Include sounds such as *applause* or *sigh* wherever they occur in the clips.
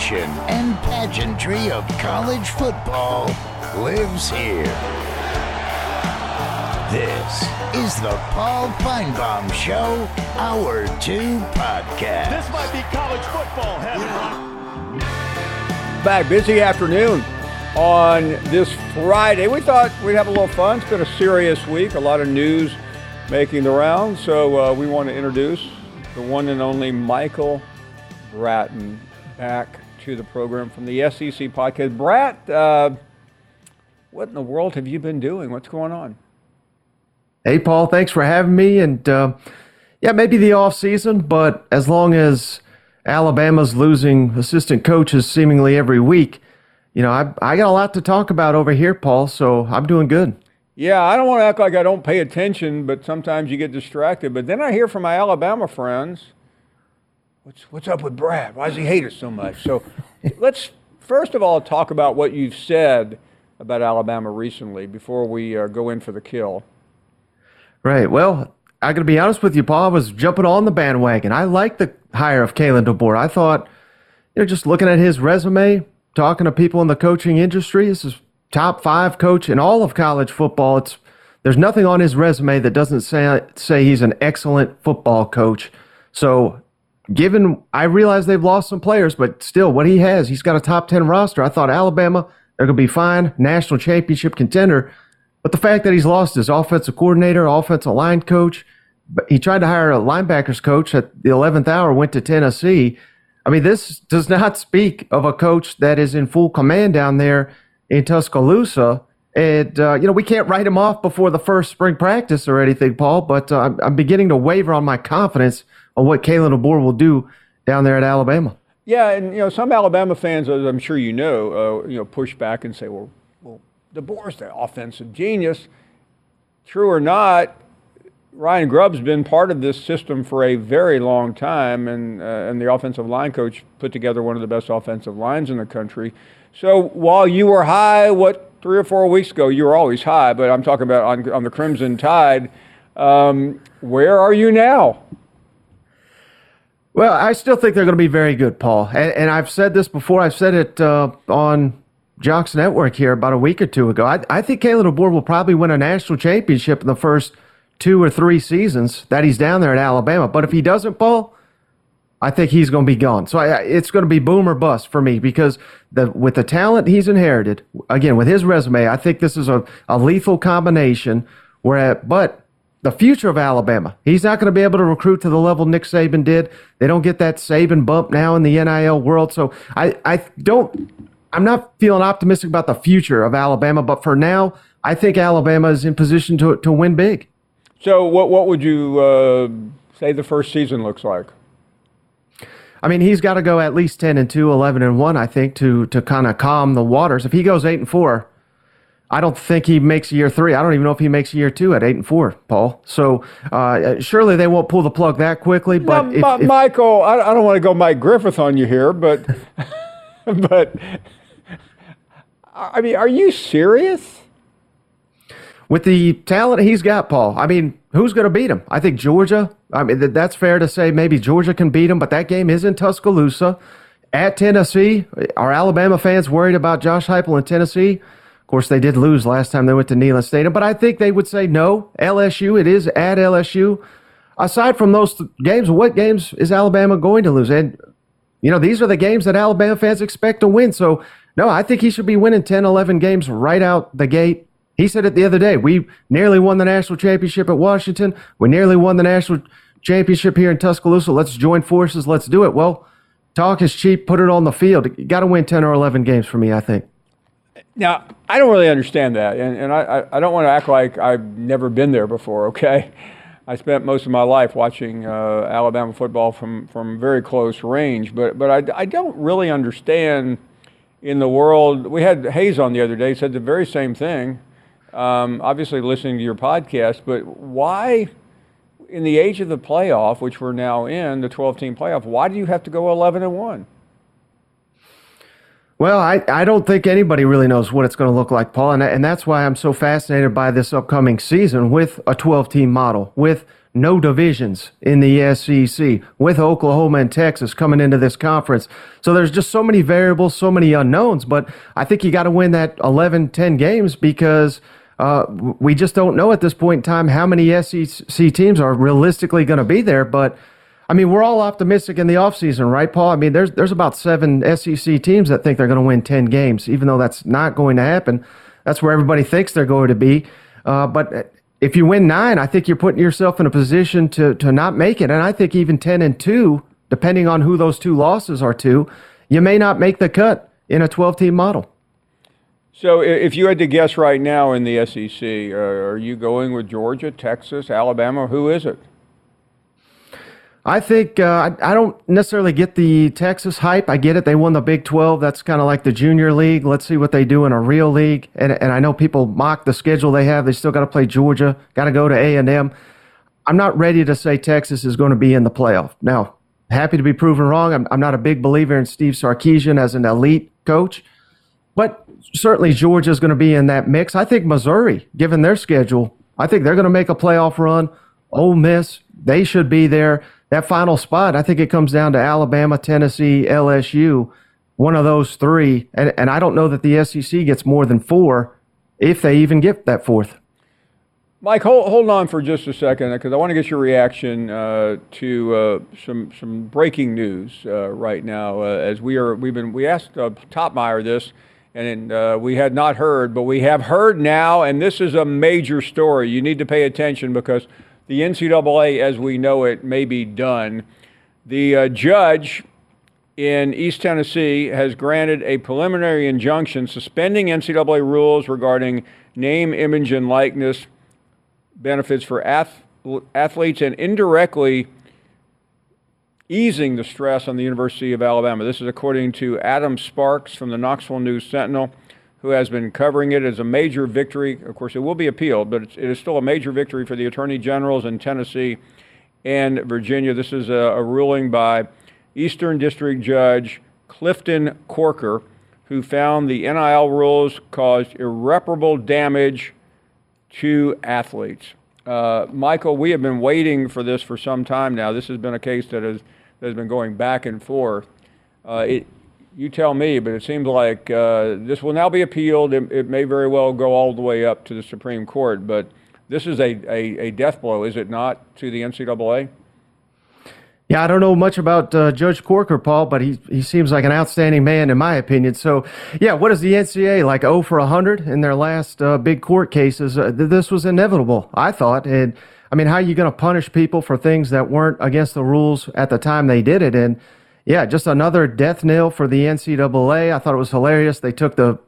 Passion, and pageantry of college football lives here. This is the Paul Finebaum Show, Hour 2 podcast. This might be college football heaven. Back busy afternoon on this Friday. We thought we'd have a little fun. It's been a serious week, a lot of news making the rounds. So uh, we want to introduce the one and only Michael Bratton back to the program from the SEC podcast. Brat, uh, what in the world have you been doing? What's going on? Hey, Paul, thanks for having me. And uh, yeah, maybe the off season, but as long as Alabama's losing assistant coaches seemingly every week, you know, I, I got a lot to talk about over here, Paul, so I'm doing good. Yeah, I don't want to act like I don't pay attention, but sometimes you get distracted. But then I hear from my Alabama friends, what's, what's up with Brad? Why does he hate us so much? So let's first of all talk about what you've said about Alabama recently before we uh, go in for the kill. Right. Well, I got to be honest with you, Paul. I was jumping on the bandwagon. I like the hire of Kalen DeBoer. I thought, you know, just looking at his resume, talking to people in the coaching industry, this is top five coach in all of college football. It's there's nothing on his resume that doesn't say say he's an excellent football coach. So, given I realize they've lost some players, but still, what he has, he's got a top ten roster. I thought Alabama they're going to be fine, national championship contender. But the fact that he's lost his offensive coordinator, offensive line coach, he tried to hire a linebackers coach at the 11th hour, went to Tennessee. I mean, this does not speak of a coach that is in full command down there in Tuscaloosa. And, uh, you know, we can't write him off before the first spring practice or anything, Paul, but uh, I'm, I'm, beginning to waver on my confidence on what Kalen DeBoer will do down there at Alabama. Yeah, and, you know, some Alabama fans, as I'm sure you know, uh, you know, push back and say, well, well, DeBoer's the offensive genius. True or not, Ryan Grubb's been part of this system for a very long time, and, uh, and the offensive line coach put together one of the best offensive lines in the country. So while you were high, what, three or four weeks ago, you were always high, but I'm talking about on, on the Crimson Tide. Um, where are you now? Well, I still think they're going to be very good, Paul. And, and I've said this before. I've said it uh, on Jocks Network here about a week or two ago. I, I think Kalen DeBoer will probably win a national championship in the first two or three seasons that he's down there at Alabama. But if he doesn't, Paul, I think he's going to be gone. So I, it's going to be boom or bust for me because the, with the talent he's inherited, again, with his resume, I think this is a, a lethal combination. Where, but the future of Alabama, he's not going to be able to recruit to the level Nick Saban did. They don't get that Saban bump now in the NIL world. So I, I don't, I'm not feeling optimistic about the future of Alabama. But for now, I think Alabama is in position to, to win big. So what, what would you uh, say the first season looks like? I mean, he's got to go at least 10 and 2, 11 and 1, I think, to, to kind of calm the waters. If he goes 8 and 4, I don't think he makes year three. I don't even know if he makes year two at eight and four, Paul. So uh, surely they won't pull the plug that quickly. But now, if, if, Michael, I, I don't want to go Mike Griffith on you here, but *laughs* but I mean, are you serious? With the talent he's got, Paul. I mean, who's going to beat him? I think Georgia. I mean, that's fair to say. Maybe Georgia can beat him, but that game is in Tuscaloosa at Tennessee. Are Alabama fans worried about Josh Heupel in Tennessee? Course, they did lose last time they went to Neyland Stadium, but I think they would say no. LSU, it is at LSU. Aside from those games, what games is Alabama going to lose? And, you know, these are the games that Alabama fans expect to win. So, no, I think he should be winning 10, 11 games right out the gate. He said it the other day. We nearly won the national championship at Washington. We nearly won the national championship here in Tuscaloosa. Let's join forces. Let's do it. Well, talk is cheap. Put it on the field. You got to win 10 or 11 games for me, I think. Now, I don't really understand that. And, and I, I don't want to act like I've never been there before, okay? I spent most of my life watching uh, Alabama football from, from very close range, but, but I, I don't really understand in the world. We had Hayes on the other day, said the very same thing. Um, obviously, listening to your podcast, but why, in the age of the playoff, which we're now in, the 12 team playoff, why do you have to go 11 and 1? Well, I, I don't think anybody really knows what it's going to look like, Paul. And, and that's why I'm so fascinated by this upcoming season with a 12 team model, with no divisions in the SEC, with Oklahoma and Texas coming into this conference. So there's just so many variables, so many unknowns. But I think you got to win that 11, 10 games because uh, we just don't know at this point in time how many SEC teams are realistically going to be there. But I mean, we're all optimistic in the offseason, right, Paul? I mean, there's there's about seven SEC teams that think they're going to win 10 games, even though that's not going to happen. That's where everybody thinks they're going to be. Uh, but if you win nine, I think you're putting yourself in a position to to not make it. And I think even 10 and 2, depending on who those two losses are to, you may not make the cut in a 12 team model. So, if you had to guess right now in the SEC, uh, are you going with Georgia, Texas, Alabama? Who is it? I think uh, I, I, don't necessarily get the Texas hype. I get it; they won the Big Twelve. That's kind of like the junior league. Let's see what they do in a real league. And and I know people mock the schedule they have. They still got to play Georgia. Got to go to A and M. I'm not ready to say Texas is going to be in the playoff. Now, happy to be proven wrong. I'm, I'm not a big believer in Steve Sarkisian as an elite coach, but certainly Georgia is going to be in that mix. I think Missouri, given their schedule, I think they're going to make a playoff run. Ole Miss, they should be there that final spot, I think it comes down to Alabama, Tennessee, LSU, one of those three. And, and I don't know that the SEC gets more than four if they even get that fourth. Mike, hold, hold on for just a second because I want to get your reaction uh, to uh, some some breaking news uh, right now. Uh, as we are, we've been we asked uh, Toppmeyer this, and uh, we had not heard, but we have heard now, and this is a major story. You need to pay attention because the NCAA as we know it may be done. The uh, judge in East Tennessee has granted a preliminary injunction suspending NCAA rules regarding name, image, and likeness benefits for ath- athletes and indirectly easing the stress on the University of Alabama. This is according to Adam Sparks from the Knoxville News Sentinel who has been covering it as a major victory. Of course, it will be appealed, but it is still a major victory for the attorney generals in Tennessee and Virginia. This is a, a ruling by Eastern District Judge Clifton Corker, who found the NIL rules caused irreparable damage to athletes. Uh, Michael, we have been waiting for this for some time now. This has been a case that has, that has been going back and forth. Uh, it, you tell me, but it seems like uh, this will now be appealed. It, it, may very well go all the way up to the Supreme Court, but this is a, a, a death blow, is it not, to the NCAA? Yeah, I don't know much about uh, Judge Corker, Paul, but he he seems like an outstanding man in my opinion. So, yeah, what is the NCAA like? Oh for hundred in their last uh, big court cases. Uh, this was inevitable, I thought. And I mean, how are you going to punish people for things that weren't against the rules at the time they did it? And yeah, just another death knell for the NCAA. I thought it was hilarious. They took the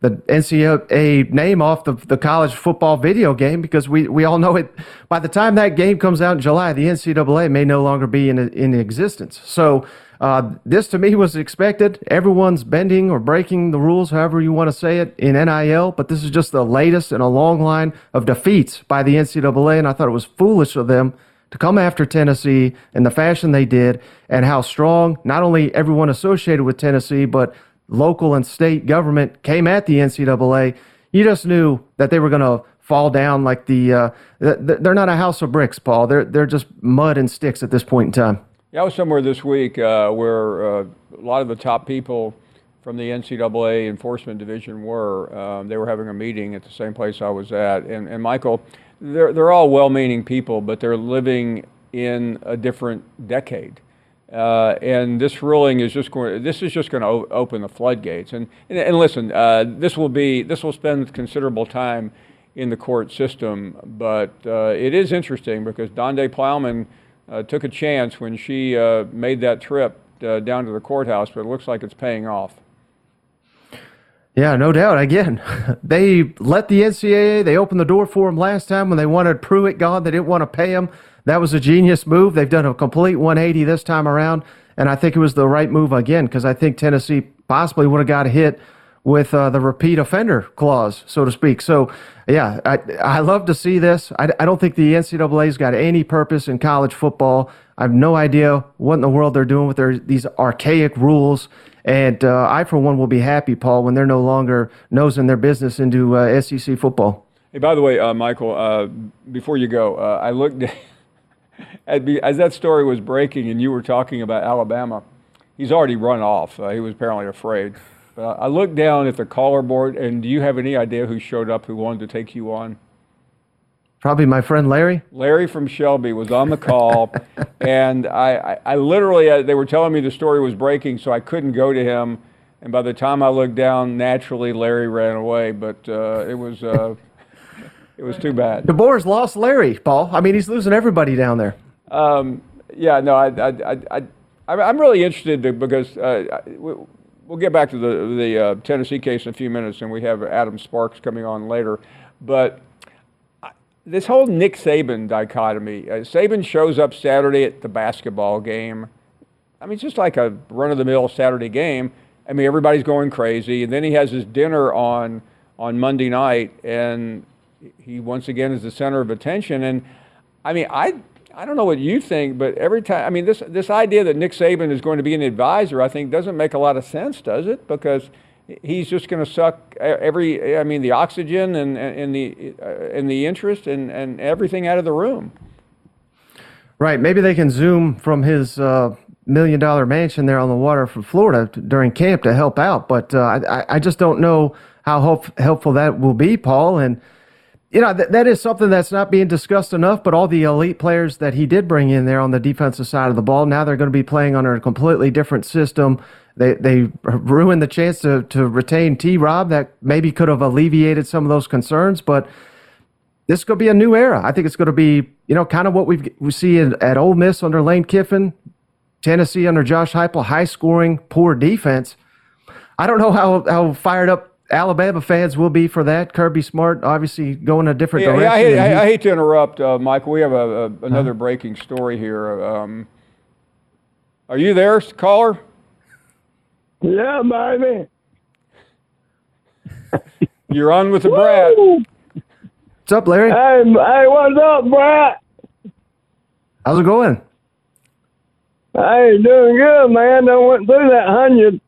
the NCAA name off the, the college football video game because we, we all know it. By the time that game comes out in July, the NCAA may no longer be in, in existence. So uh, this to me was expected. Everyone's bending or breaking the rules, however you want to say it, in NIL. But this is just the latest in a long line of defeats by the NCAA, and I thought it was foolish of them to come after Tennessee in the fashion they did and how strong not only everyone associated with Tennessee, but local and state government came at the NCAA. You just knew that they were going to fall down like the. Uh, they're not a house of bricks, Paul. They're they're just mud and sticks at this point in time. Yeah, I was somewhere this week uh, where uh, a lot of the top people from the NCAA enforcement division were. Um, they were having a meeting at the same place I was at, and and Michael they're, they're all well-meaning people, but they're living in a different decade. Uh, and this ruling is just going. This is just going to open the floodgates. And and, and listen, uh, this will be this will spend considerable time in the court system. But uh, it is interesting because Donde Plowman uh, took a chance when she uh, made that trip uh, down to the courthouse, but it looks like it's paying off. Yeah, no doubt. Again, *laughs* they let the NCAA, they opened the door for him last time when they wanted Pruitt gone. They didn't want to pay him. That was a genius move. They've done a complete 180 this time around. And I think it was the right move again because I think Tennessee possibly would have got hit with uh, the repeat offender clause, so to speak. So, yeah, I, I love to see this. I, I don't think the NCAA's got any purpose in college football. I have no idea what in the world they're doing with their these archaic rules. And uh, I, for one, will be happy, Paul, when they're no longer nosing their business into uh, SEC football. Hey, by the way, uh, Michael, uh, before you go, uh, I looked *laughs* at, as that story was breaking and you were talking about Alabama. He's already run off. Uh, he was apparently afraid. I looked down at the caller board, and do you have any idea who showed up who wanted to take you on? Probably my friend Larry. Larry from Shelby was on the call, *laughs* and I, I, I literally, uh, they were telling me the story was breaking, so I couldn't go to him. And by the time I looked down, naturally Larry ran away. But uh, it was, uh, it was too bad. *laughs* The Boars lost Larry, Paul. I mean, he's losing everybody down there. Um, yeah, no, I, I, I, I, am really interested because uh, we'll get back to the the uh, Tennessee case in a few minutes, and we have Adam Sparks coming on later. But this whole Nick Saban dichotomy, uh, Saban shows up Saturday at the basketball game. I mean, it's just like a run of the mill Saturday game. I mean, everybody's going crazy, and then he has his dinner on on Monday night, and he once again is the center of attention. And I mean, I I don't know what you think, but every time, I mean, this, this idea that Nick Saban is going to be an advisor, I think doesn't make a lot of sense, does it? Because he's just going to suck every, I mean, the oxygen and, and the, uh, and the interest and, and everything out of the room. Right. Maybe they can zoom from his uh, million dollar mansion there on the water from Florida during camp to help out. But uh, I, I just don't know how help, helpful that will be, Paul. And you know, th- that is something that's not being discussed enough, but all the elite players that he did bring in there on the defensive side of the ball, now they're going to be playing under a completely different system. They, they ruined the chance to, to retain T Rob that maybe could have alleviated some of those concerns, but this could be a new era. I think it's going to be, you know, kind of what we've, we see in, at Ole Miss under Lane Kiffin, Tennessee under Josh Heupel, high scoring, poor defense. I don't know how, how fired up Alabama fans will be for that. Kirby Smart obviously going a different yeah, direction. Yeah, I, hate, I, hate to interrupt, uh, Michael. We have a, a another huh? breaking story here. Um, are you there, caller? Yeah, baby. You're on with the Brad. What's up, Larry? Hey, hey, what's up, Brad? How's it going? Hey, doing good, man. I went through that hundred.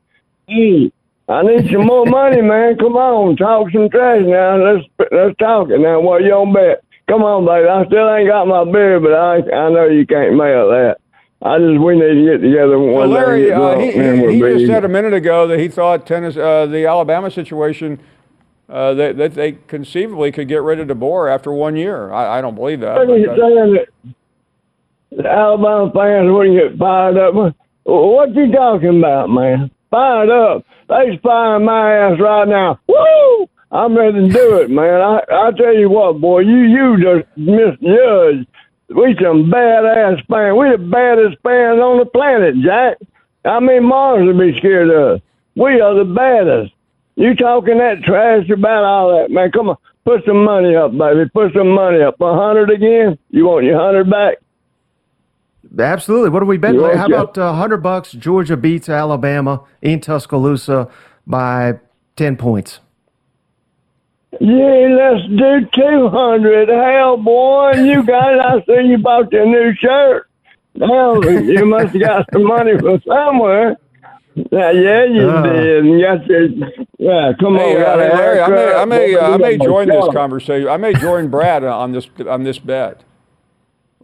Mm. I need some more *laughs* money, man. Come on, talk some trash now. Let's let's talk it now. What you on bet? Come on, baby. I still ain't got my beer, but I I know you can't mail that. I just we need to get together one well, Larry, day. Uh, he, he, he just said a minute ago that he thought tennis, uh, the Alabama situation, uh, that, that they conceivably could get rid of DeBoer after one year. I, I don't believe that. Are you saying that the Alabama fans wouldn't get fired up? What you talking about, man? Fired up. They spying my ass right now. Woo! I'm ready to do it, man. I I tell you what, boy, you you just misjudged. We some badass fans. We the baddest fans on the planet, Jack. I mean, Mars would be scared of us. We are the baddest. You talking that trash about all that, man? Come on, put some money up, baby. Put some money up. A hundred again? You want your hundred back? Absolutely. What do we bet? How about a uh, hundred bucks? Georgia beats Alabama in Tuscaloosa by ten points. Yeah, let's do two hundred. Hell, boy, you got it. I see you bought your new shirt. Now you must have got some money from somewhere. Yeah, yeah, you uh, did. And got your, yeah, come hey, on, uh, Larry. I may, I may, uh, I may join this conversation. I may join Brad on this on this bet.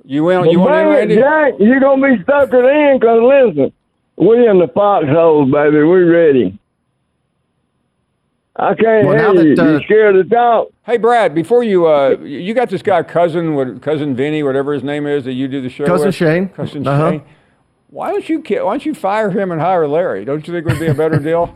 You went. You well, want in, Jack, you're gonna be stuck at in because listen, we in the foxhole, baby. We're ready. I can't well, hear you. That, uh, you scared to talk. Hey, Brad, before you, uh, you got this guy cousin, what, cousin Vinny, whatever his name is, that you do the show cousin with. Shane. Cousin uh-huh. Shane. Why don't you why don't you fire him and hire Larry? Don't you think it would be a better deal?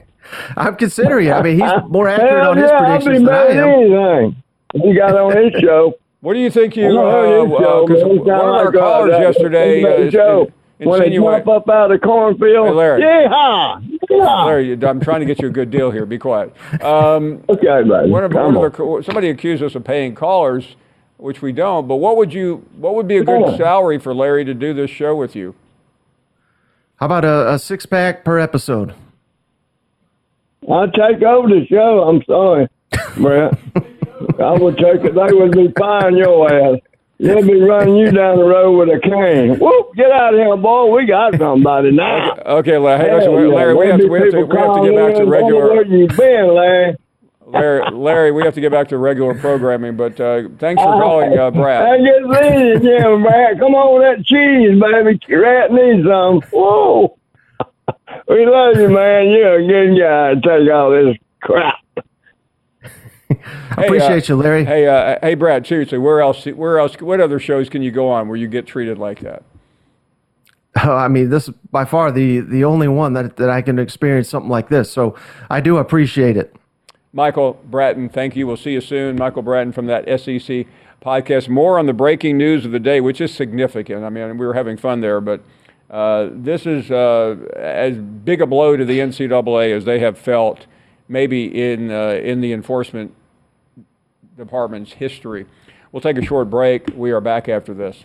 *laughs* I'm considering it. I mean, he's *laughs* more accurate on his yeah, predictions than I am. Anything. He got on his *laughs* show. What do you think you? Uh, uh, one of our callers yesterday uh, show. When they jump up out of the cornfield. Hey, Larry. Yeehaw! Larry, I'm trying to get you a good deal here. Be quiet. Um, *laughs* Okay, buddy. one of, one of the, somebody accused us of paying callers, which we don't. But what would you? What would be a good Yeah. salary for Larry to do this show with you? How about a, a six pack per episode? I'll take over the show. I'm sorry, Brett. *laughs* I would take it. They would be fine your ass. They'll be running you down the road with a cane. Whoop! Get out of here, boy. We got somebody now. *laughs* Okay, Larry. Hey, Larry, we have to, we have to, we have to get back to regular. Where you been, Larry? *laughs* Larry, Larry, we have to get back to regular programming. But uh, thanks for calling, uh, I Brad. get these again, Brad. Come on, with that cheese, baby. Rat needs some. Whoa. *laughs* we love you, man. You're a good guy. Take all this crap. *laughs* I appreciate you, Larry. Hey, uh, hey, Brad. Seriously, where else? Where else? What other shows can you go on where you get treated like that? Oh, *laughs* I mean, this is by far the the only one that that I can experience something like this. So I do appreciate it. Michael Bratton, thank you. We'll see you soon. Michael Bratton from that SEC podcast. More on the breaking news of the day, which is significant. I mean, we were having fun there, but uh, this is uh, as big a blow to the NCAA as they have felt maybe in, uh, in the enforcement department's history. We'll take a short break. We are back after this.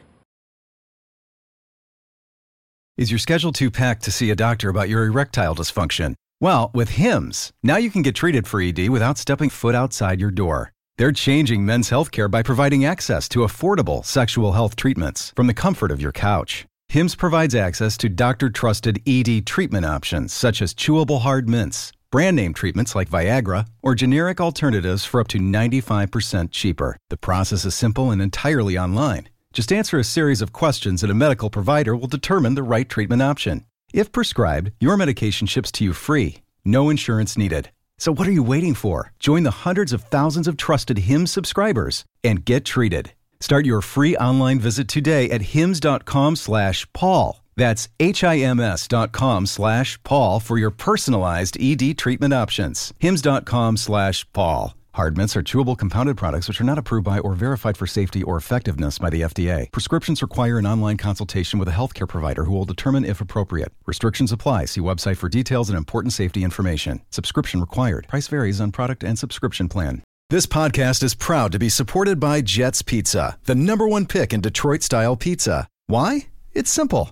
Is your schedule too packed to see a doctor about your erectile dysfunction? Well, with HIMS, now you can get treated for ED without stepping foot outside your door. They're changing men's healthcare by providing access to affordable sexual health treatments from the comfort of your couch. HIMS provides access to doctor trusted ED treatment options such as chewable hard mints, brand name treatments like Viagra, or generic alternatives for up to 95% cheaper. The process is simple and entirely online. Just answer a series of questions and a medical provider will determine the right treatment option. If prescribed, your medication ships to you free, no insurance needed. So what are you waiting for? Join the hundreds of thousands of trusted HIMS subscribers and get treated. Start your free online visit today at hims.com slash Paul. That's HIMS.com slash Paul for your personalized ED treatment options. Hims.com slash Paul. Hard mints are chewable compounded products which are not approved by or verified for safety or effectiveness by the FDA. Prescriptions require an online consultation with a healthcare provider who will determine if appropriate. Restrictions apply. See website for details and important safety information. Subscription required. Price varies on product and subscription plan. This podcast is proud to be supported by Jets Pizza, the number one pick in Detroit style pizza. Why? It's simple.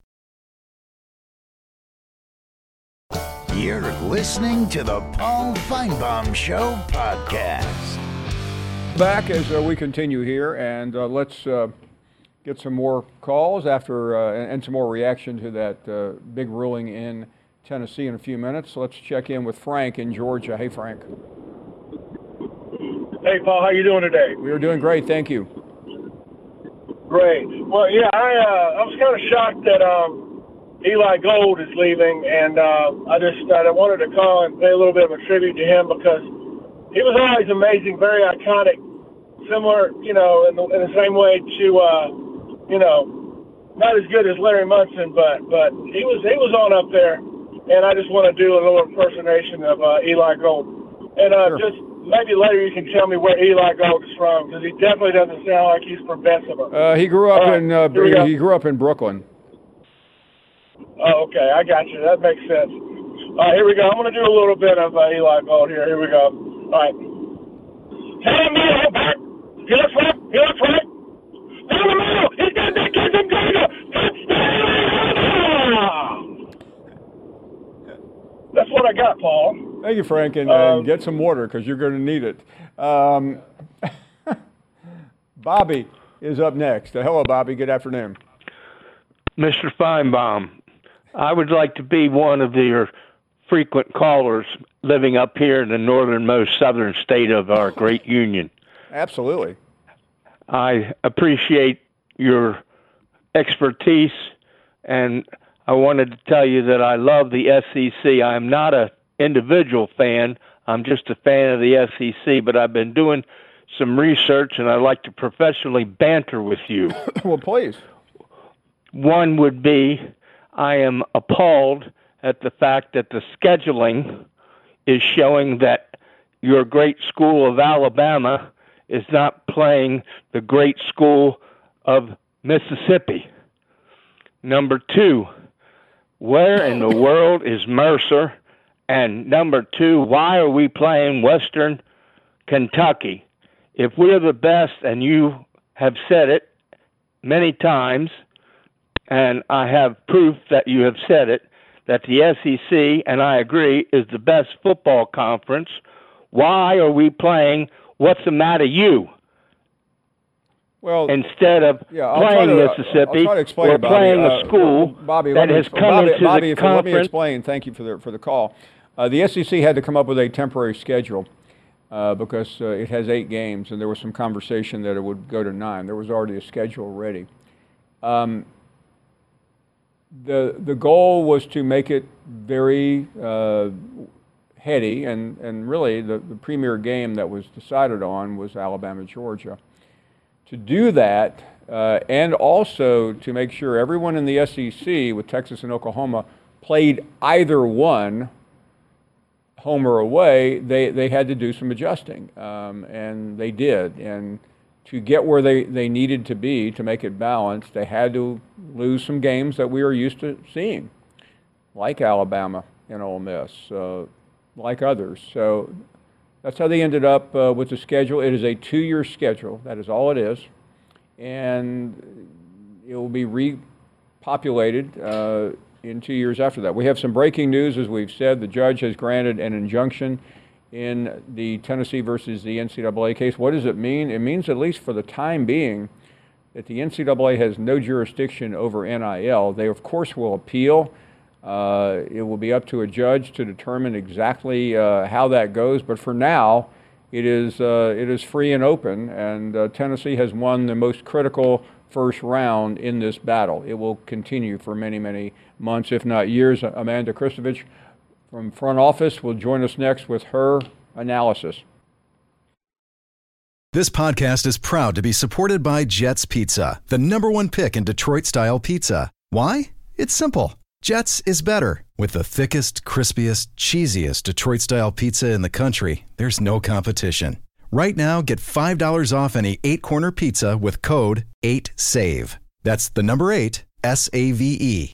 You're listening to the Paul Finebaum Show podcast. Back as uh, we continue here, and uh, let's uh, get some more calls after uh, and, and some more reaction to that uh, big ruling in Tennessee in a few minutes. Let's check in with Frank in Georgia. Hey, Frank. Hey, Paul, how you doing today? We are doing great, thank you. Great. Well, yeah, I uh, I was kind of shocked that um, Eli Gold is leaving, and uh, I just I wanted to call and pay a little bit of a tribute to him because he was always amazing, very iconic, similar, you know, in the, in the same way to, uh, you know, not as good as Larry Munson, but but he was he was on up there, and I just want to do a little impersonation of uh, Eli Gold, and uh, Sure. just maybe later you can tell me where Eli Gold is from because he definitely doesn't sound like he's from Bessemer. Uh, he grew up right, in uh, he grew up in Brooklyn. Oh, okay, I got you. That makes sense. All right, here we go. I'm going to do a little bit of uh, Eli Gold here. Here we go. All right. Tell him no, Bert. He looks right. He looks right. Tell him no. He's got that kid from Georgia. That's what I got, Paul. Thank you, Frank, and, Um, and get some water because you're going to need it. Um, *laughs* Bobby is up next. Uh, hello, Bobby. Good afternoon. Mr. Finebaum, I would like to be one of your frequent callers living up here in the northernmost southern state of our great union. Absolutely. I appreciate your expertise, and I wanted to tell you that I love the SEC. I am not a individual fan. I'm just a fan of the SEC, but I've been doing some research and I'd like to professionally banter with you. *coughs* well, please. One would be I am appalled at the fact that the scheduling is showing that your great school of Alabama is not playing the great school of Mississippi. Number two, where in the *laughs* world is Mercer? And number two, why are we playing Western Kentucky? If we're the best, and you have said it many times, and I have proof that you have said it, that the SEC, and I agree, is the best football conference. Why are we playing What's the Matter You? Well, instead of yeah, playing to, Mississippi, I'll explain, we're Bobby. playing uh, a school Bobby, that has come Bobby, into Bobby, the if you let me explain. Thank you for the for the call. Uh, the SEC had to come up with a temporary schedule uh, because uh, it has eight games, and there was some conversation that it would go to nine. There was already a schedule ready. Um, the the goal was to make it very uh, heady, and and really the, the premier game that was decided on was Alabama Georgia. To do that, uh, and also to make sure everyone in the SEC with Texas and Oklahoma played either one, home or away, they, they had to do some adjusting, um, and they did. And to get where they, they needed to be to make it balanced, they had to lose some games that we are used to seeing, like Alabama and Ole Miss, uh, like others. So that's how they ended up uh, with the schedule. It is a two-year schedule. That is all it is, and it will be repopulated uh, in two years after that. We have some breaking news, as we've said. The judge has granted an injunction in the Tennessee versus the NCAA case. What does it mean? It means, at least for the time being, that the NCAA has no jurisdiction over NIL. They, of course, will appeal. Uh, it will be up to a judge to determine exactly uh, how that goes. But for now, it is uh, it is free and open, and uh, Tennessee has won the most critical first round in this battle. It will continue for many many months, if not years. Amanda Christovich from front office will join us next with her analysis. This podcast is proud to be supported by Jets Pizza, the number one pick in Detroit style pizza. Why? It's simple. Jets is better. With the thickest, crispiest, cheesiest Detroit style pizza in the country, there's no competition. Right now, get $5 off any eight corner pizza with code 8SAVE. That's the number eight, S A V E.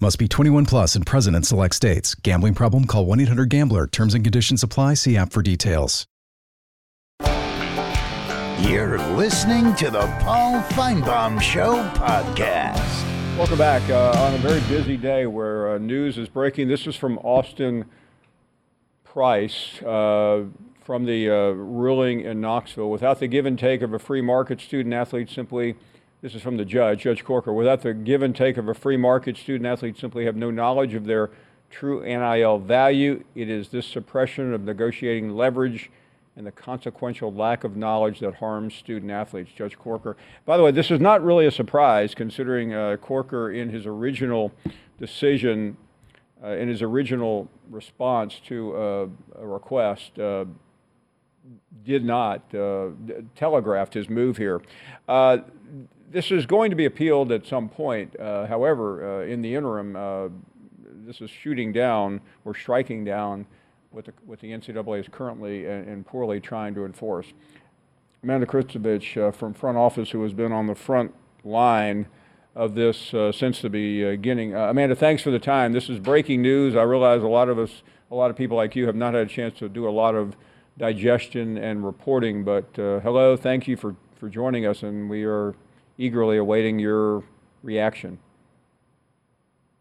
Must be 21 plus and present in select states. Gambling problem? Call 1 800 Gambler. Terms and conditions apply. See app for details. You're listening to the Paul Finebaum Show podcast. Welcome back uh, on a very busy day where uh, news is breaking. This is from Austin Price uh, from the uh, ruling in Knoxville. Without the give and take of a free market, student athletes simply, this is from the judge, Judge Corker, without the give and take of a free market, student athletes simply have no knowledge of their true NIL value. It is this suppression of negotiating leverage and the consequential lack of knowledge that harms student athletes, Judge Corker. By the way, this is not really a surprise considering uh, Corker, in his original decision, uh, in his original response to uh, a request, uh, did not uh, telegraphed his move here. This is going to be appealed at some point. Uh, however, uh, in the interim, uh, this is shooting down or striking down what the, what the NCAA is currently and, and poorly trying to enforce. Amanda Christovich uh, from front office, who has been on the front line of this uh, since the beginning. Amanda, thanks for the time. This is breaking news. I realize a lot of us, a lot of people like you, have not had a chance to do a lot of digestion and reporting. But uh, hello, thank you for, for joining us, and we are eagerly awaiting your reaction.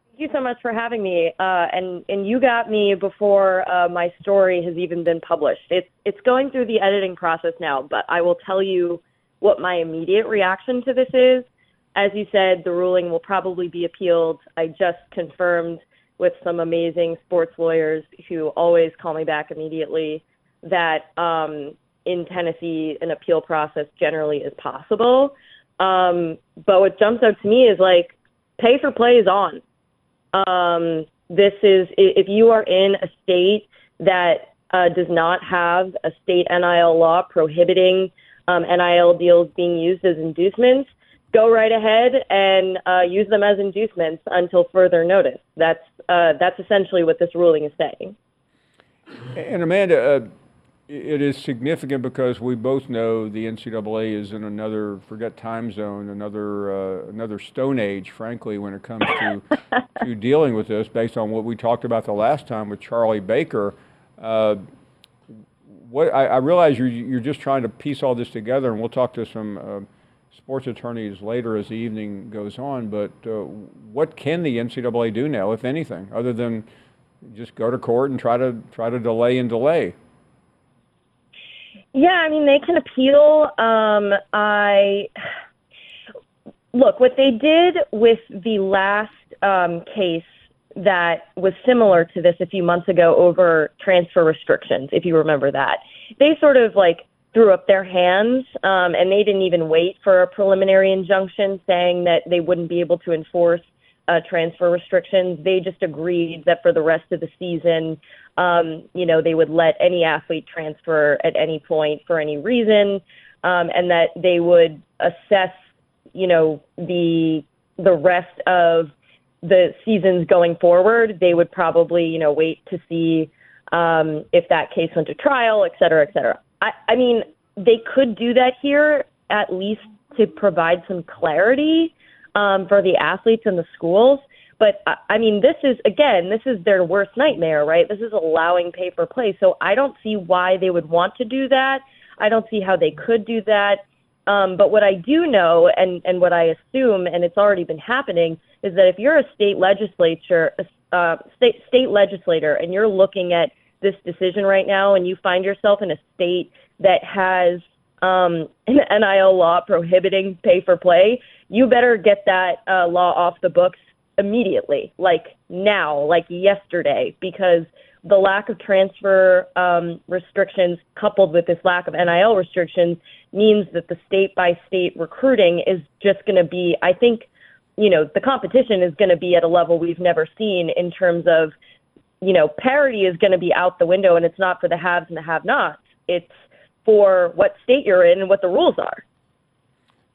Thank you so much for having me. Uh, and and you got me before uh, my story has even been published. It's it's going through the editing process now, but I will tell you what my immediate reaction to this is. As you said, the ruling will probably be appealed. I just confirmed with some amazing sports lawyers who always call me back immediately that um, in Tennessee an appeal process generally is possible. Um, but what jumps out to me is like pay for play is on. Um, this is if you are in a state that uh, does not have a state NIL law prohibiting um, NIL deals being used as inducements, go right ahead and uh, use them as inducements until further notice. That's uh, that's essentially what this ruling is saying. And Amanda, uh, it is significant because we both know the NCAA is in another forget time zone, another uh, another stone age, frankly, when it comes to *laughs* to dealing with this. Based on what we talked about the last time with Charlie Baker, uh, what I, I, realize you're you're just trying to piece all this together, and we'll talk to some uh, sports attorneys later as the evening goes on. But uh, what can the NCAA do now, if anything, other than just go to court and try to try to delay and delay? Yeah, I mean they can appeal. Um, I look what they did with the last um, case that was similar to this a few months ago over transfer restrictions, if you remember that. They sort of like threw up their hands um, and they didn't even wait for a preliminary injunction saying that they wouldn't be able to enforce uh, transfer restrictions. They just agreed that for the rest of the season, um, you know, they would let any athlete transfer at any point for any reason, um, and that they would assess, you know, the the rest of the seasons going forward. They would probably, you know, wait to see um, if that case went to trial, et cetera, et cetera. I, I mean, they could do that here at least to provide some clarity um, for the athletes and the schools. But I mean, this is again, this is their worst nightmare, right? This is allowing pay for play. So I don't see why they would want to do that. I don't see how they could do that. Um, but what I do know, and and what I assume, and it's already been happening, is that if you're a state legislature, uh, state state legislator, and you're looking at this decision right now, and you find yourself in a state that has um, *laughs* an NIL law prohibiting pay for play, you better get that uh, law off the books immediately, like now, like yesterday, because the lack of transfer um, restrictions coupled with this lack of NIL restrictions means that the state by state recruiting is just going to be, I think, you know, the competition is going to be at a level we've never seen in terms of, you know, parity is going to be out the window and it's not for the haves and the have nots. It's for what state you're in and what the rules are.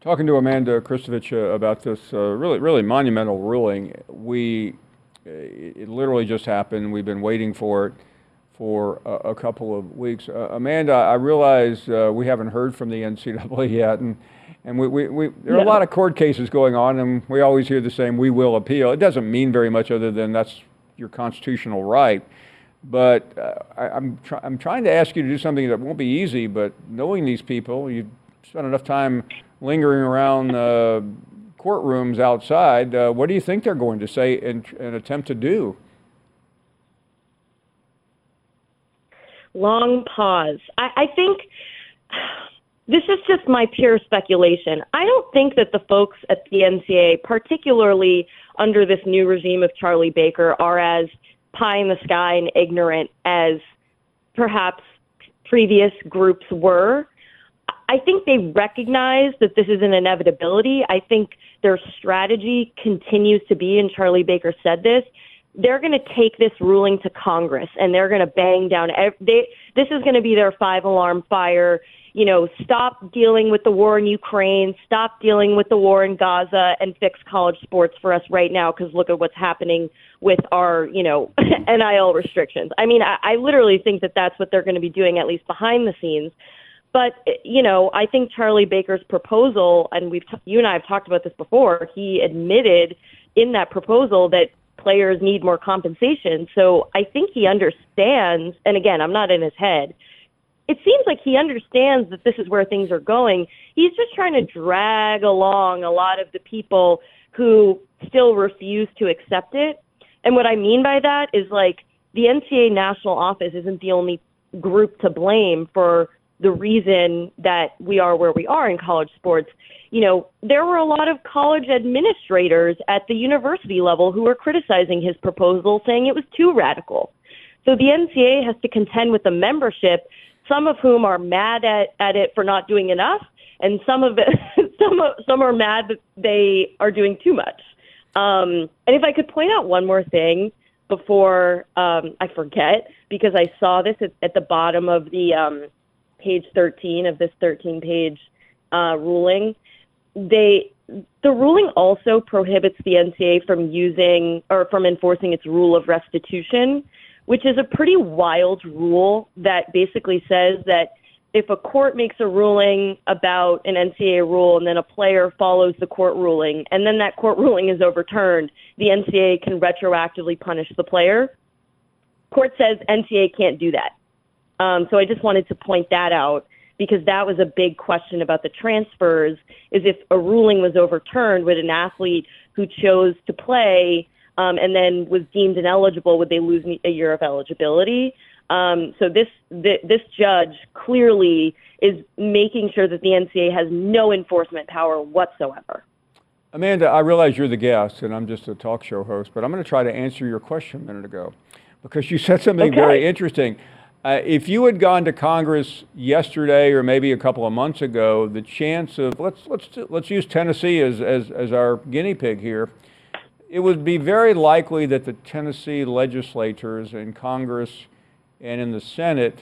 Talking to Amanda Christovich uh, about this uh, really, really monumental ruling, we uh, it literally just happened. We've been waiting for it for a, a couple of weeks. Uh, Amanda, I realize uh, we haven't heard from the NCAA yet, and and we, we, we there are yeah. a lot of court cases going on, and we always hear the same: "We will appeal." It doesn't mean very much other than that's your constitutional right. But uh, I, I'm, try- I'm trying to ask you to do something that won't be easy, but knowing these people, you spent enough time lingering around uh, courtrooms outside. Uh, what do you think they're going to say and, and attempt to do? Long pause. I, I think this is just my pure speculation. I don't think that the folks at the NCA, particularly under this new regime of Charlie Baker, are as pie in the sky and ignorant as perhaps previous groups were. I think they recognize that this is an inevitability. I think their strategy continues to be, and Charlie Baker said this, they're going to take this ruling to Congress and they're going to bang down. They, this is going to be their five alarm fire you know, stop dealing with the war in Ukraine, stop dealing with the war in Gaza, and fix college sports for us right now because look at what's happening with our, you know, *laughs* NIL restrictions. I mean, I, I literally think that that's what they're going to be doing, at least behind the scenes. But you know, I think Charlie Baker's proposal, and we've t- you and I have talked about this before. He admitted in that proposal that players need more compensation. So I think he understands. And again, I'm not in his head it seems like he understands that this is where things are going. He's just trying to drag along a lot of the people who still refuse to accept it. And what I mean by that is like the NCAA national office isn't the only group to blame for the reason that we are where we are in college sports. You know, there were a lot of college administrators at the university level who were criticizing his proposal, saying it was too radical. So the NCAA has to contend with the membership, some of whom are mad at, at it for not doing enough, and some of it, *laughs* some some are mad that they are doing too much. Um, and if I could point out one more thing before um, I forget, because I saw this at, at the bottom of the um, page 13 of this 13 page uh, ruling, they the ruling also prohibits the NCAA from using or from enforcing its rule of restitution, which is a pretty wild rule that basically says that if a court makes a ruling about an NCAA rule and then a player follows the court ruling and then that court *laughs* ruling is overturned, the NCAA can retroactively punish the player. Court says NCAA can't do that. Um, so I just wanted to point that out because that was a big question about the transfers is if a ruling was overturned would an athlete who chose to play um, and then was deemed ineligible would they lose a year of eligibility um, so this th- this judge clearly is making sure that the NCAA has no enforcement power whatsoever. Amanda, I realize you're the guest and I'm just a talk show host, but I'm going to try to answer your question a minute ago because you said something okay. very interesting. Uh, if you had gone to Congress yesterday or maybe a couple of months ago, the chance of let's let's let's use Tennessee as as, as our guinea pig here. It would be very likely that the Tennessee legislators and Congress and in the Senate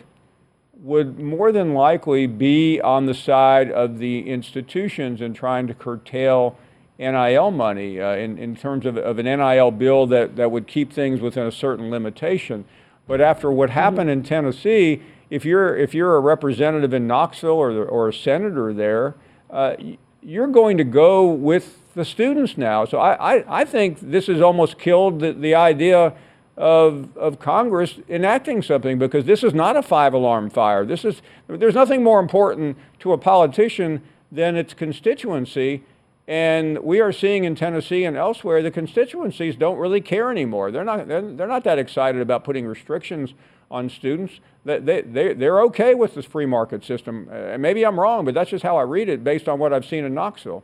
would more than likely be on the side of the institutions in trying to curtail NIL money uh, in, in terms of, of an NIL bill that, that would keep things within a certain limitation. But after what happened in Tennessee, if you're, if you're a representative in Knoxville or, or a senator there, uh, you're going to go with the students now. So I, I, I think this has almost killed the, the idea of, of Congress enacting something because this is not a five alarm fire. This is, there's nothing more important to a politician than its constituency. And we are seeing in Tennessee and elsewhere, the constituencies don't really care anymore. They're not, they're, they're not that excited about putting restrictions on students. They, they, they, they're okay with this free market system. Uh, maybe I'm wrong, but that's just how I read it based on what I've seen in Knoxville.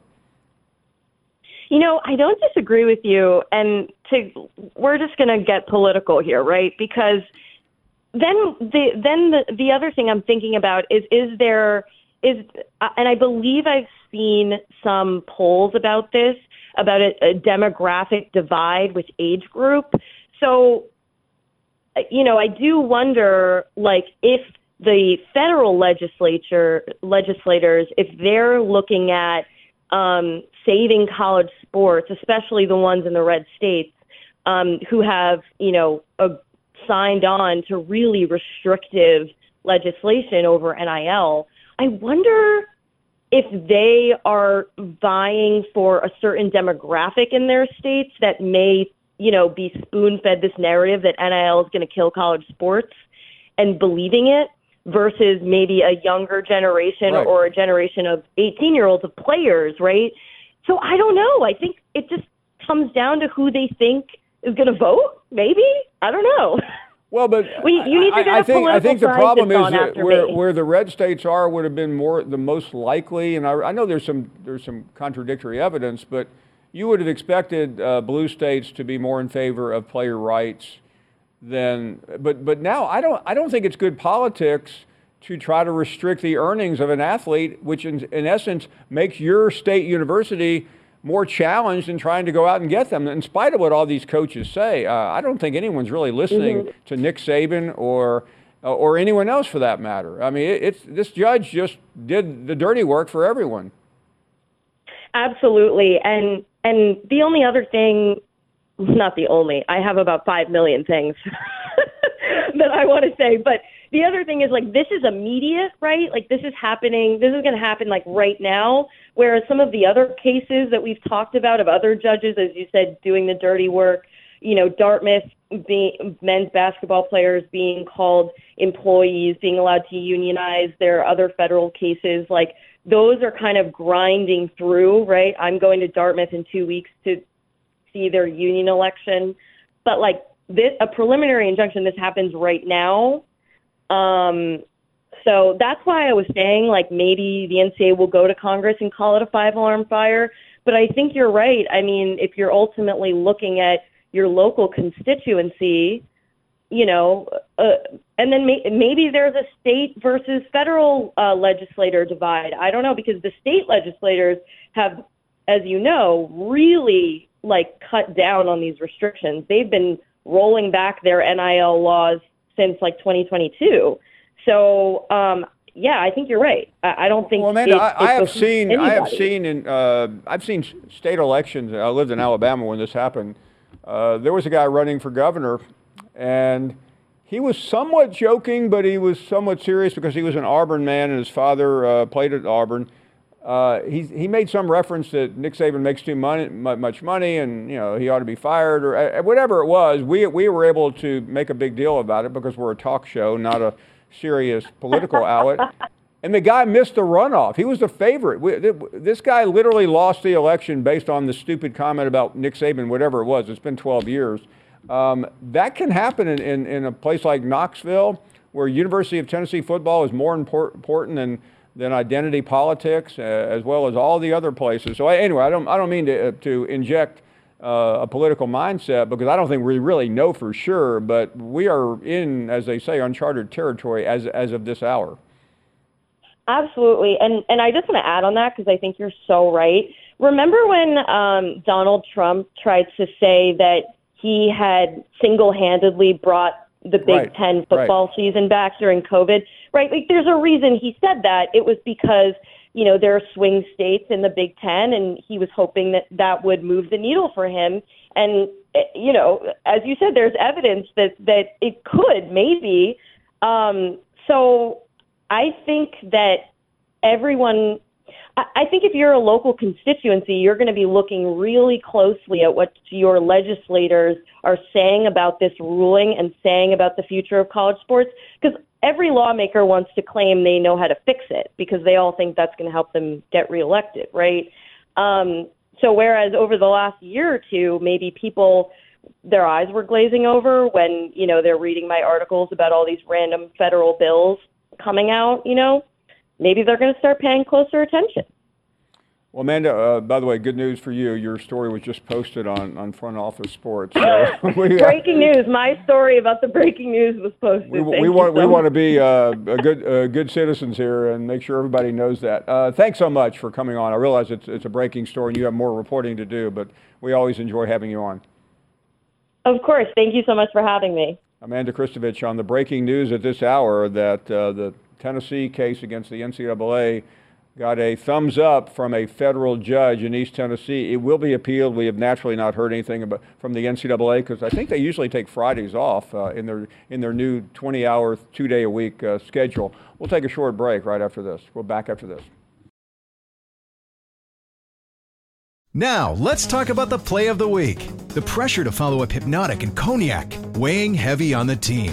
You know, I don't disagree with you, and to we're just going to get political here, right? Because then the then the the other thing I'm thinking about is is there is uh, and I believe I've seen some polls about this about a, a demographic divide with age group. So, you know, I do wonder like if the federal legislature legislators if they're looking at um, saving college sports, especially the ones in the red states, um, who have, you know, a, signed on to really restrictive legislation over NIL. I wonder if they are vying for a certain demographic in their states that may, you know, be spoon fed this narrative that NIL is going to kill college sports and believing it versus maybe a younger generation right. or a generation of 18 year olds of players, right? So I don't know. I think it just comes down to who they think is going to vote. Maybe I don't know. Well, but *laughs* we, you need to get I, I think I think the problem is that where, where the red states are would have been more the most likely, and I, I know there's some there's some contradictory evidence, but you would have expected uh, blue states to be more in favor of player rights than. But but now I don't I don't think it's good politics to try to restrict the earnings of an athlete, which in, in essence makes your state university more challenged in trying to go out and get them, in spite of what all these coaches say. Uh, I don't think anyone's really listening mm-hmm. to Nick Saban or uh, or anyone else for that matter. I mean, it, it's this judge just did the dirty work for everyone. Absolutely, and and the only other thing, not the only, I have about five million things *laughs* that I want to say, but the other thing is like this is immediate, right? Like this is happening. This is going to happen like right now. Whereas some of the other cases that we've talked about of other judges, as you said, doing the dirty work, you know, Dartmouth being men's basketball players being called employees, being allowed to unionize. There are other federal cases like those are kind of grinding through, right? I'm going to Dartmouth in two weeks to see their union election, but like this, a preliminary injunction, this happens right now. Um, so that's why I was saying like maybe the NCAA will go to Congress and call it a five alarm fire. But I think you're right. I mean, if you're ultimately looking at your local constituency, you know, uh, and then may- maybe there's a state versus federal uh, legislator divide. I don't know because the state legislators have, as you know, really like cut down on these restrictions. They've been rolling back their NIL laws since like 2022. So um, yeah, I think you're right. I, I don't think. Well, Amanda, it, I, I have seen, I have seen in, uh, I've seen state elections. I lived in Alabama when this happened. Uh, there was a guy running for governor, and he was somewhat joking, but he was somewhat serious because he was an Auburn man, and his father uh, played at Auburn. Uh, he he made some reference that Nick Saban makes too money, much money, and you know he ought to be fired or uh, whatever it was. We we were able to make a big deal about it because we're a talk show, not a serious political outlet. *laughs* And the guy missed the runoff. He was the favorite. We, th- this guy literally lost the election based on the stupid comment about Nick Saban, whatever it was. It's been 12 years. Um, that can happen in, in, in a place like Knoxville, where University of Tennessee football is more import, important than, than identity politics, uh, as well as all the other places. So anyway, I don't, I don't mean to, uh, to inject uh, a political mindset because I don't think we really know for sure, but we are in, as they say, uncharted territory as, as of this hour. Absolutely. And and I just want to add on that because I think you're so right. Remember when um, Donald Trump tried to say that he had single-handedly brought the Big Right, Ten right. football season back during COVID? Right. Like there's a reason he said that. It was because you know there are swing states in the Big Ten, and he was hoping that that would move the needle for him. And eh, you know, as you said, there's evidence that that it could maybe. Um, so I think that everyone, I think if you're a local constituency, you're going to be looking really closely at what your legislators are saying about this ruling and saying about the future of college sports because every lawmaker wants to claim they know how to fix it because they all think that's going to help them get reelected, right? Um, so whereas over the last year or two, maybe people their eyes were glazing over when you know they're reading my articles about all these random federal bills coming out. You know, maybe they're going to start paying closer attention. Well, Amanda, uh, by the way, good news for you. Your story was just posted on, on Front Office Sports. So *gasps* *laughs* we, uh, breaking news! My story about the breaking news was posted. we, we want we want to be uh, a good uh, good citizens here and make sure everybody knows that. Uh, thanks so much for coming on. I realize it's it's a breaking story and you have more reporting to do, but we always enjoy having you on. Of course. Thank you so much for having me. Amanda Christovich on the breaking news at this hour that uh, the Tennessee case against the NCAA got a thumbs up from a federal judge in East Tennessee. It will be appealed. We have naturally not heard anything about, from the NCAA because I think they usually take Fridays off uh, in their in their new 20-hour, two-day-a-week uh, schedule. We'll take a short break right after this. We'll back after this. Now, let's talk about the play of the week. The pressure to follow up Hpnotiq and Cognac, weighing heavy on the team.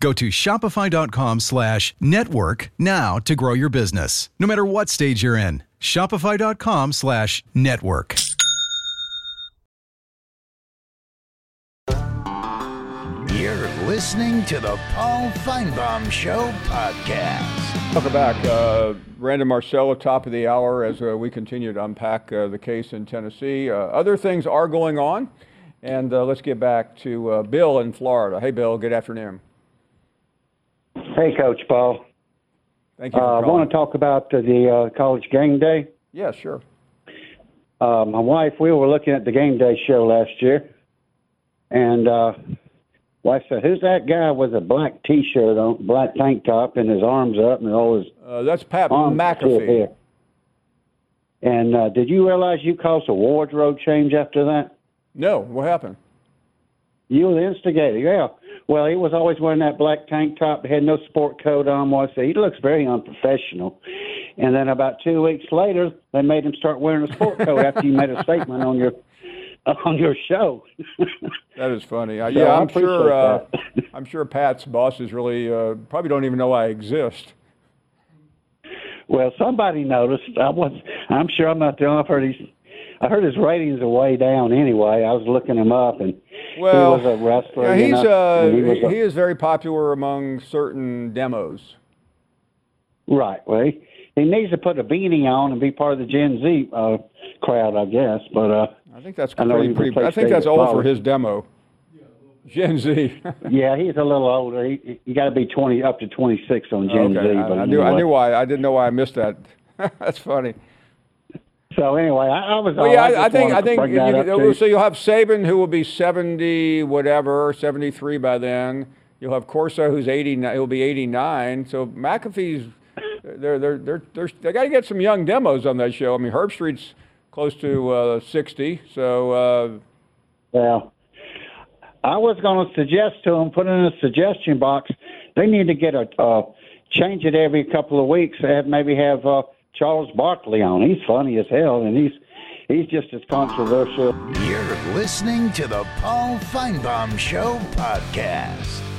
Go to shopify.com slash network now to grow your business, no matter what stage you're in. Shopify.com slash network. You're listening to the Paul Finebaum Show podcast. Welcome back. Uh, Brandon Marcello, top of the hour, as uh, we continue to unpack uh, the case in Tennessee. Uh, other things are going on, and uh, let's get back to uh, Bill in Florida. Hey, Bill, good afternoon. Hey, Coach Paul. Thank you. Uh, I want to talk about the college game day. Yeah, sure. my wife, we were looking at the game day show last year, and wife said, "Who's that guy with a black T-shirt on, black tank top, and his arms up, and all his?" Uh, that's Pat McAfee. Here. And uh, did you realize you caused a wardrobe change after that? No. What happened? You were the instigator. Yeah. Well, he was always wearing that black tank top. Had no sport coat on. Was he looks very unprofessional. And then about two weeks later, they made him start wearing a sport coat after you made a statement on your on your show. *laughs* that is funny. Uh, yeah, I'm sure. Uh, *laughs* I'm sure Pat's bosses really uh, probably don't even know I exist. Well, somebody noticed. I was. I'm sure I'm not the only. He's. I heard his ratings are way down. Anyway, I was looking him up, and well, he was a wrestler. Yeah, he's. You know, he, he, a, he is very popular among certain demos. Right. Well, he, he needs to put a beanie on and be part of the Gen Z uh, crowd, I guess. But uh, I think that's pretty. pretty I think that's old for his demo. Gen Z. *laughs* yeah, he's a little older. He, you got to be twenty up to twenty six on Gen okay. Z. I, I knew. I knew why. I didn't know why I missed that. *laughs* that's funny. So anyway, I, I was. Well, yeah, I, I think. I think. You, so you'll have Saban, who will be seventy, whatever, seventy three by then. You'll have Corso, who's eighty. He'll be eighty nine. So McAfee's. They're they're they're, they're they got to get some young demos on that show. I mean, Herbstreit's close to uh, 60. So, uh, well, I was going to suggest to them, put in a suggestion box. They need to get a uh, change it every couple of weeks. Have maybe have uh, Charles Barkley on. He's funny as hell, and he's he's just as controversial. You're listening to the Paul Finebaum Show podcast.